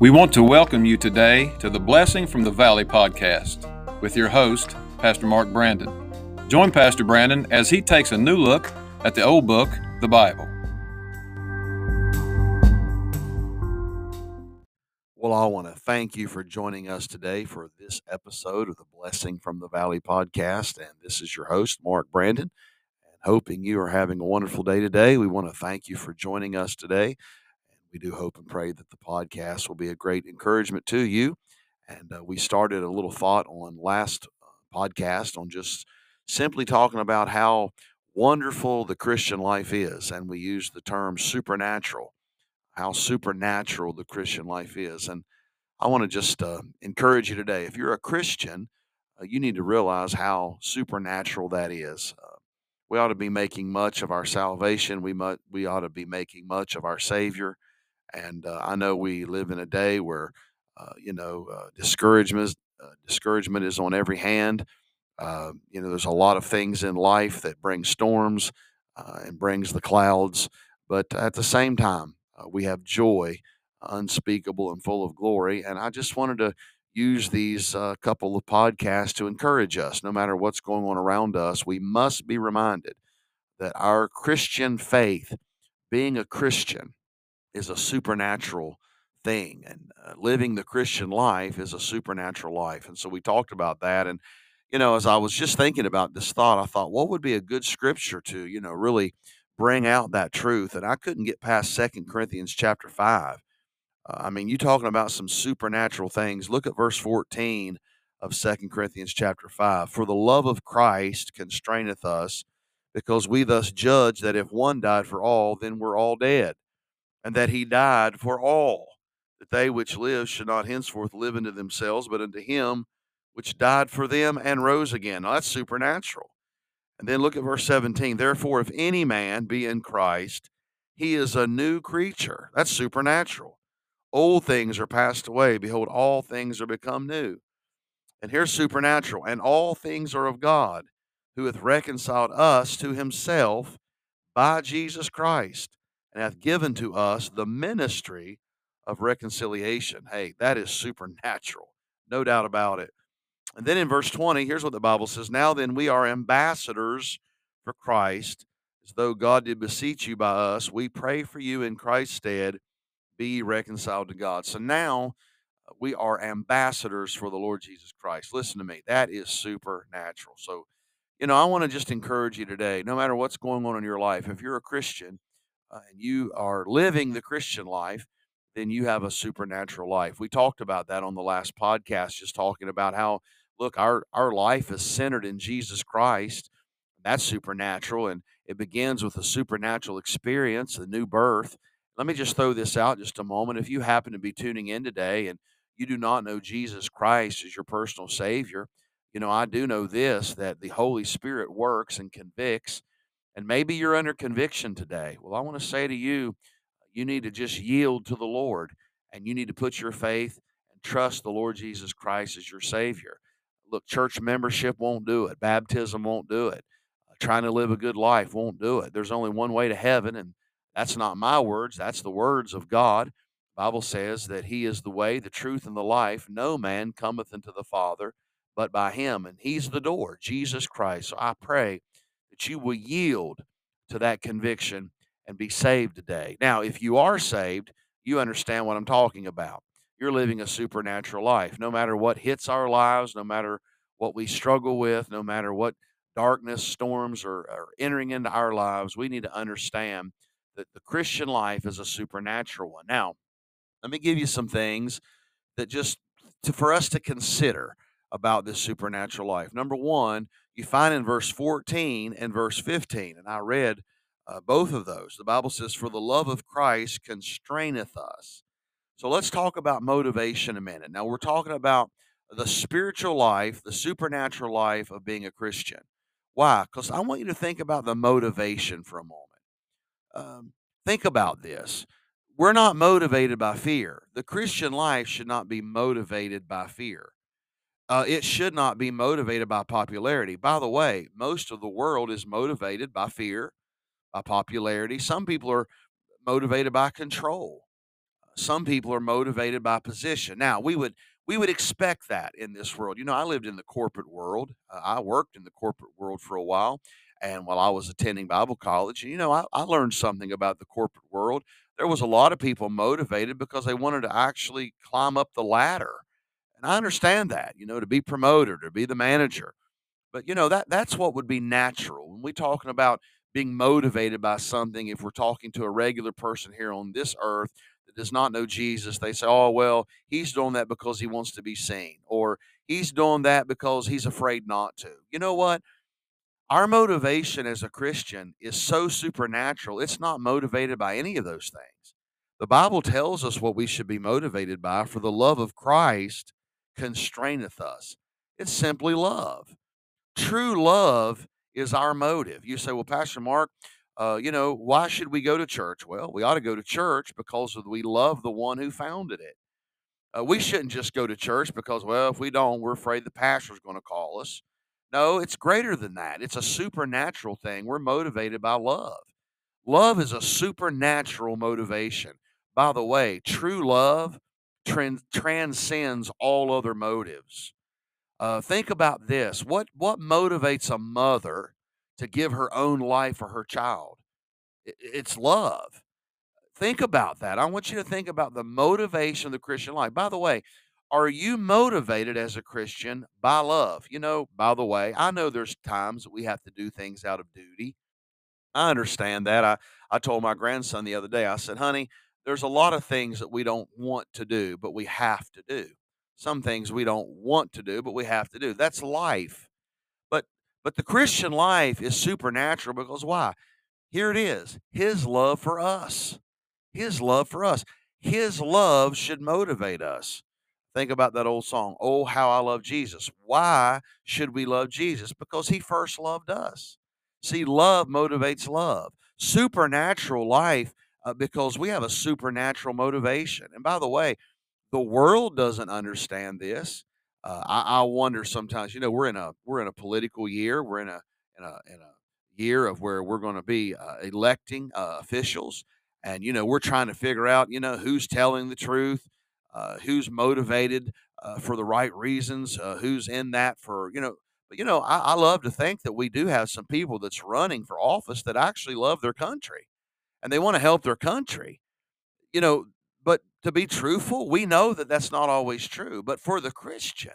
We want to welcome you today to the Blessing from the Valley podcast with your host, Pastor Mark Brandon. Join Pastor Brandon as he takes a new look at the old book, the Bible. Well, I want to thank you for joining us today for this episode of the Blessing from the Valley podcast. And this is your host, Mark Brandon. And hoping you are having a wonderful day today. We want to thank you for joining us today. We do hope and pray that the podcast will be a great encouragement to you. And uh, we started a little thought on last uh, podcast on just simply talking about how wonderful the Christian life is. And we used the term supernatural how supernatural the Christian life is. And I want to just uh, encourage you today if you're a Christian, uh, you need to realize how supernatural that is. Uh, we ought to be making much of our salvation. We, mu- we ought to be making much of our Savior. And uh, I know we live in a day where, uh, you know, uh, discouragement, discouragement is on every hand. you know, there's a lot of things in life that bring storms and brings the clouds. But at the same time, uh, we have joy unspeakable and full of glory. And I just wanted to use these uh, couple of podcasts to encourage us. No matter what's going on around us, we must be reminded that our Christian faith, being a Christian, is a supernatural thing. And uh, living the Christian life is a supernatural life. And so we talked about that. And, you know, as I was just thinking about this thought, I thought, what would be a good scripture to, you know, really bring out that truth. And I couldn't get past Second Corinthians chapter 5. Uh, I mean, you talking about some supernatural things. Look at verse 14 of Second Corinthians chapter 5. For the love of Christ constraineth us, because we thus judge that if one died for all, then we're all dead, and that he died for all, that they which live should not henceforth live unto themselves, but unto him which died for them and rose again. Now, that's supernatural. And then look at verse 17. Therefore, if any man be in Christ, he is a new creature. That's supernatural. Old things are passed away. Behold, all things are become new. And here's supernatural. And all things are of God, who hath reconciled us to himself by Jesus Christ, and hath given to us the ministry of reconciliation. Hey, that is supernatural. No doubt about it. And then in verse 20, here's what the Bible says Now then, we are ambassadors for Christ, as though God did beseech you by us. We pray for you in Christ's stead, be reconciled to God. So now uh, we are ambassadors for the Lord Jesus Christ. Listen to me, that is supernatural. So, you know, I want to just encourage you today, no matter what's going on in your life, if you're a Christian uh, and you are living the Christian life, then you have a supernatural life. We talked about that on the last podcast, just talking about how look, our our life is centered in Jesus Christ. That's supernatural, and it begins with a supernatural experience, the new birth. Let me just throw this out just a moment. If you happen to be tuning in today and you do not know Jesus Christ as your personal Savior, you know, I do know this that the Holy Spirit works and convicts, and maybe you're under conviction today. Well, I want to say to you, you need to just yield to the Lord and you need to put your faith and trust the Lord Jesus Christ as your Savior. Look, church membership won't do it. Baptism won't do it. Uh, trying to live a good life won't do it. There's only one way to heaven, and that's not my words. That's the words of God. Bible says that He is the way, the truth, and the life. No man cometh unto the Father but by Him, and He's the door, Jesus Christ. So I pray you will yield to that conviction and be saved today. Now, if you are saved, you understand what I'm talking about you're living a supernatural life. No matter what hits our lives, no matter what we struggle with, no matter what darkness, storms are, are entering into our lives, we need to understand that the Christian life is a supernatural one. Now, let me give you some things that just to, for us to consider about this supernatural life. Number one, you find in verse 14 and verse 15, and I read uh, both of those. The Bible says, For the love of Christ constraineth us so let's talk about motivation a minute. Now, we're talking about the spiritual life, the supernatural life of being a Christian. Why? Because I want you to think about the motivation for a moment. Um, think about this. We're not motivated by fear. The Christian life should not be motivated by fear. Uh, it should not be motivated by popularity. By the way, most of the world is motivated by fear, by popularity. Some people are motivated by control Some people are motivated by position. Now, we would we would expect that in this world. You know, I lived in the corporate world. Uh, I worked in the corporate world for a while, and while I was attending Bible college, you know, I, I learned something about the corporate world. There was a lot of people motivated because they wanted to actually climb up the ladder, and I understand that. You know, to be promoted, or be the manager. But you know that that's what would be natural when we're talking about being motivated by something. If we're talking to a regular person here on this earth that does not know Jesus, they say, "Oh well, he's doing that because he wants to be seen, or he's doing that because he's afraid not to." You know what? Our motivation as a Christian is so supernatural. It's not motivated by any of those things. The Bible tells us what we should be motivated by, for the love of Christ constraineth us. It's simply love. True love is our motive. You say, well, Pastor Mark, uh, you know, why should we go to church? Well, we ought to go to church because we love the one who founded it. Uh, we shouldn't just go to church because, well, if we don't, we're afraid the pastor's going to call us. No, it's greater than that. It's a supernatural thing. We're motivated by love. Love is a supernatural motivation. By the way, true love trans- transcends all other motives. Uh, think about this: what what motivates a mother to give her own life for her child? It's love. Think about that. I want you to think about the motivation of the Christian life. By the way, are you motivated as a Christian by love? You know, by the way, I know there's times that we have to do things out of duty. I understand that. I, I told my grandson the other day, I said, honey, there's a lot of things that we don't want to do, but we have to do. Some things we don't want to do, but we have to do. That's life. But but the Christian life is supernatural because why? Here it is. His love for us. His love for us. His love should motivate us. Think about that old song, Oh, How I Love Jesus. Why should we love Jesus? Because he first loved us. See, love motivates love. Supernatural life, uh, because we have a supernatural motivation. And by the way, the world doesn't understand this. Uh, I, I, wonder sometimes. You know, we're in a we're in a political year. We're in a in a in a year of where we're going to be uh, electing uh, officials, and you know, we're trying to figure out you know who's telling the truth, uh, who's motivated uh, for the right reasons, who's in that for you know. But you know, I, I love to think that we do have some people that's running for office that actually love their country, and they want to help their country. You know, but to be truthful, we know that that's not always true. But for the Christian,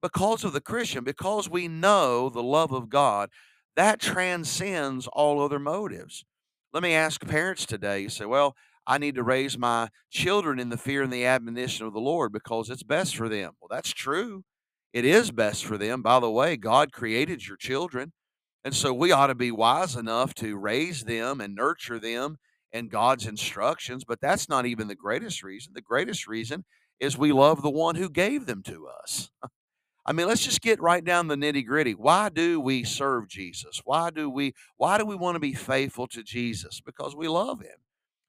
because of the Christian, because we know the love of God, that transcends all other motives. Let me ask parents today. You say, well, I need to raise my children in the fear and the admonition of the Lord because it's best for them. Well, that's true. It is best for them. By the way, God created your children. And so we ought to be wise enough to raise them and nurture them in God's instructions, but that's not even the greatest reason. The greatest reason is we love the one who gave them to us. I mean, let's just get right down the nitty gritty. Why do we serve Jesus? Why do we why do we want to be faithful to Jesus? Because we love him.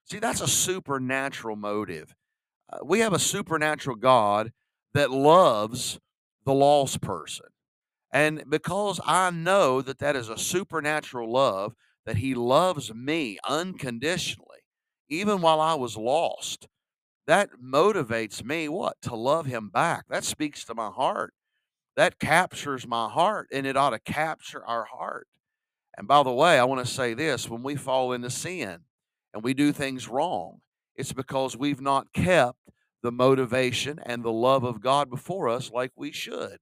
See, that's a supernatural motive. Uh, we have a supernatural God that loves the lost person. And because I know that that is a supernatural love, that he loves me unconditionally, even while I was lost. That motivates me what? To love him back. That speaks to my heart. That captures my heart, and it ought to capture our heart. And by the way, I want to say this when we fall into sin and we do things wrong, it's because we've not kept the motivation and the love of God before us like we should.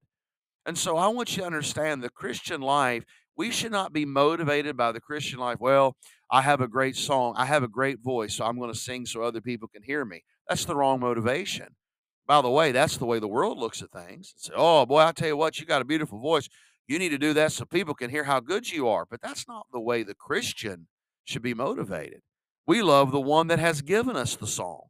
And so I want you to understand the Christian life we should not be motivated by the Christian life. Well, I have a great song. I have a great voice, so I'm going to sing so other people can hear me. That's the wrong motivation. By the way, that's the way the world looks at things. Say, oh, boy, I tell you what, you got a beautiful voice. You need to do that so people can hear how good you are. But that's not the way the Christian should be motivated. We love the one that has given us the song.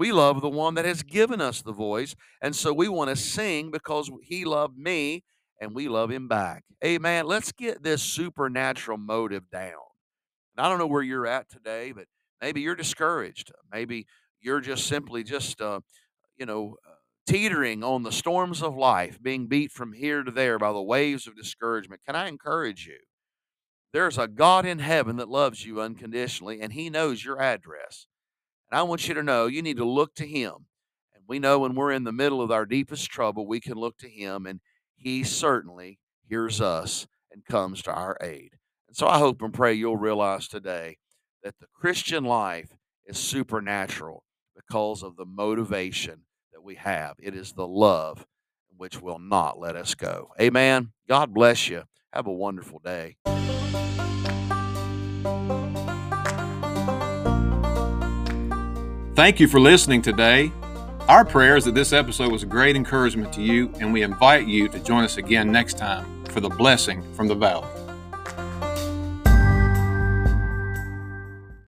We love the one that has given us the voice. And so we want to sing because he loved me and we love him back. Amen. Let's get this supernatural motive down. And I don't know where you're at today, but maybe you're discouraged. Maybe you're just simply just, uh, you know, uh, teetering on the storms of life, being beat from here to there by the waves of discouragement. Can I encourage you? There's a God in heaven that loves you unconditionally, and He knows your address. And I want you to know you need to look to Him. And we know when we're in the middle of our deepest trouble, we can look to Him, and He certainly hears us and comes to our aid. And so I hope and pray you'll realize today that the Christian life is supernatural because of the motivation that we have. It is the love which will not let us go. Amen. God bless you. Have a wonderful day. Thank you for listening today. Our prayer is that this episode was a great encouragement to you, and we invite you to join us again next time for the blessing from the valley.